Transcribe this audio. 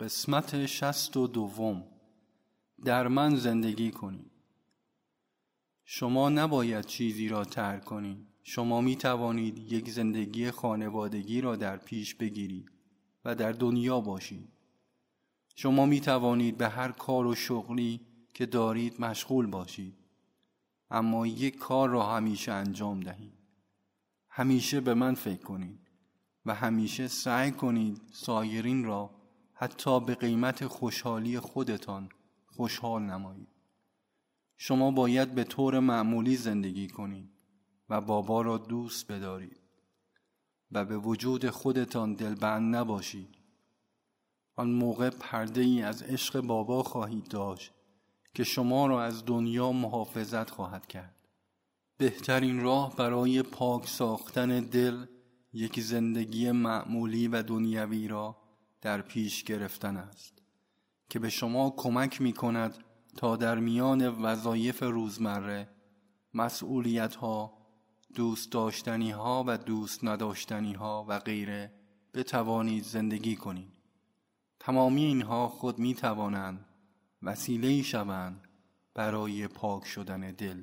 قسمت شست و دوم. در من زندگی کنید شما نباید چیزی را ترک کنید شما می توانید یک زندگی خانوادگی را در پیش بگیرید و در دنیا باشید شما می توانید به هر کار و شغلی که دارید مشغول باشید. اما یک کار را همیشه انجام دهید. همیشه به من فکر کنید و همیشه سعی کنید سایرین را حتی به قیمت خوشحالی خودتان خوشحال نمایید. شما باید به طور معمولی زندگی کنید و بابا را دوست بدارید و به وجود خودتان دلبند نباشید. آن موقع پرده ای از عشق بابا خواهید داشت که شما را از دنیا محافظت خواهد کرد. بهترین راه برای پاک ساختن دل یک زندگی معمولی و دنیوی را در پیش گرفتن است که به شما کمک می کند تا در میان وظایف روزمره مسئولیت ها دوست داشتنی ها و دوست نداشتنی ها و غیره بتوانید زندگی کنید. تمامی اینها خود می توانند وسیله شوند برای پاک شدن دل.